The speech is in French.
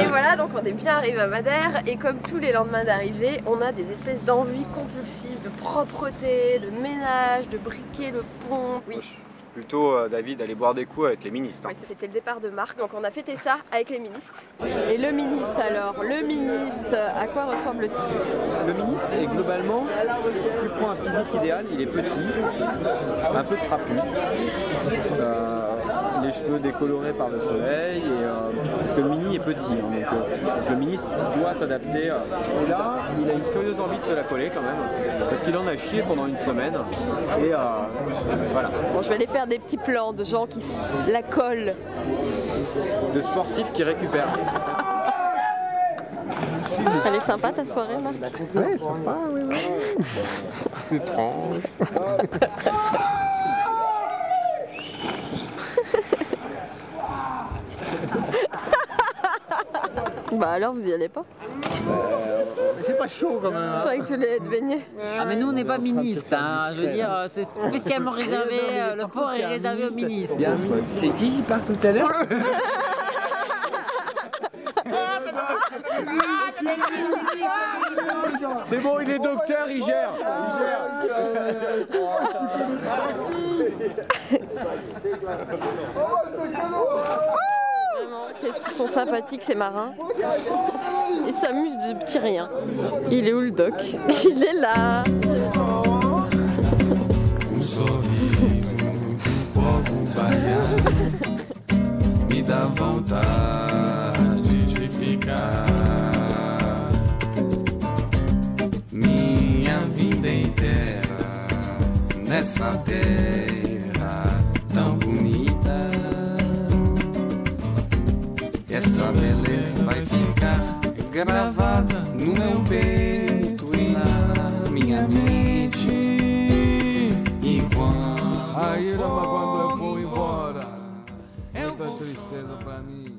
Et voilà, donc on est bien arrivé à Madère et comme tous les lendemains d'arrivée, on a des espèces d'envies compulsives de propreté, de ménage, de briquer le pont. Oui, Plutôt euh, d'avis d'aller boire des coups avec les ministres. hein. Ouais, c'était le départ de Marc, donc on a fêté ça avec les ministres. Et le ministre alors, le ministre, à quoi ressemble-t-il? Le ministre est globalement, si tu prends un physique idéal, il est petit, un peu trapu, euh, les cheveux décolorés par le soleil, et, euh, parce que le mini est petit, hein, donc, euh, donc le ministre doit s'adapter. euh. Et là, il a une furieuse envie de se la coller quand même, parce qu'il en a chié pendant une semaine, et euh, voilà, Bon, je vais aller faire des petits plans de gens qui se la collent. de sportifs qui récupèrent. Elle est sympa ta soirée, Marc Ouais, sympa, oui, oui. C'est étrange. Bah alors, vous y allez pas C'est pas chaud quand même. Je croyais que tu voulais être baigné. Ah mais nous on n'est pas ministre, hein. je veux dire euh, c'est spécialement réservé, euh, le port est réservé aux ministres. C'est qui qui part tout à l'heure C'est bon, il est docteur, il gère. Il gère. Qu'est-ce qu'ils sont sympathiques ces marins? Ils s'amusent de petits riens. Il est où le doc? Il est là me dá vontade de ficar. Minha vida inteira nessa terra Essa beleza vai ficar gravada no meu peito e na minha mente. Enquanto a irama quando eu vou embora, muita tristeza pra mim.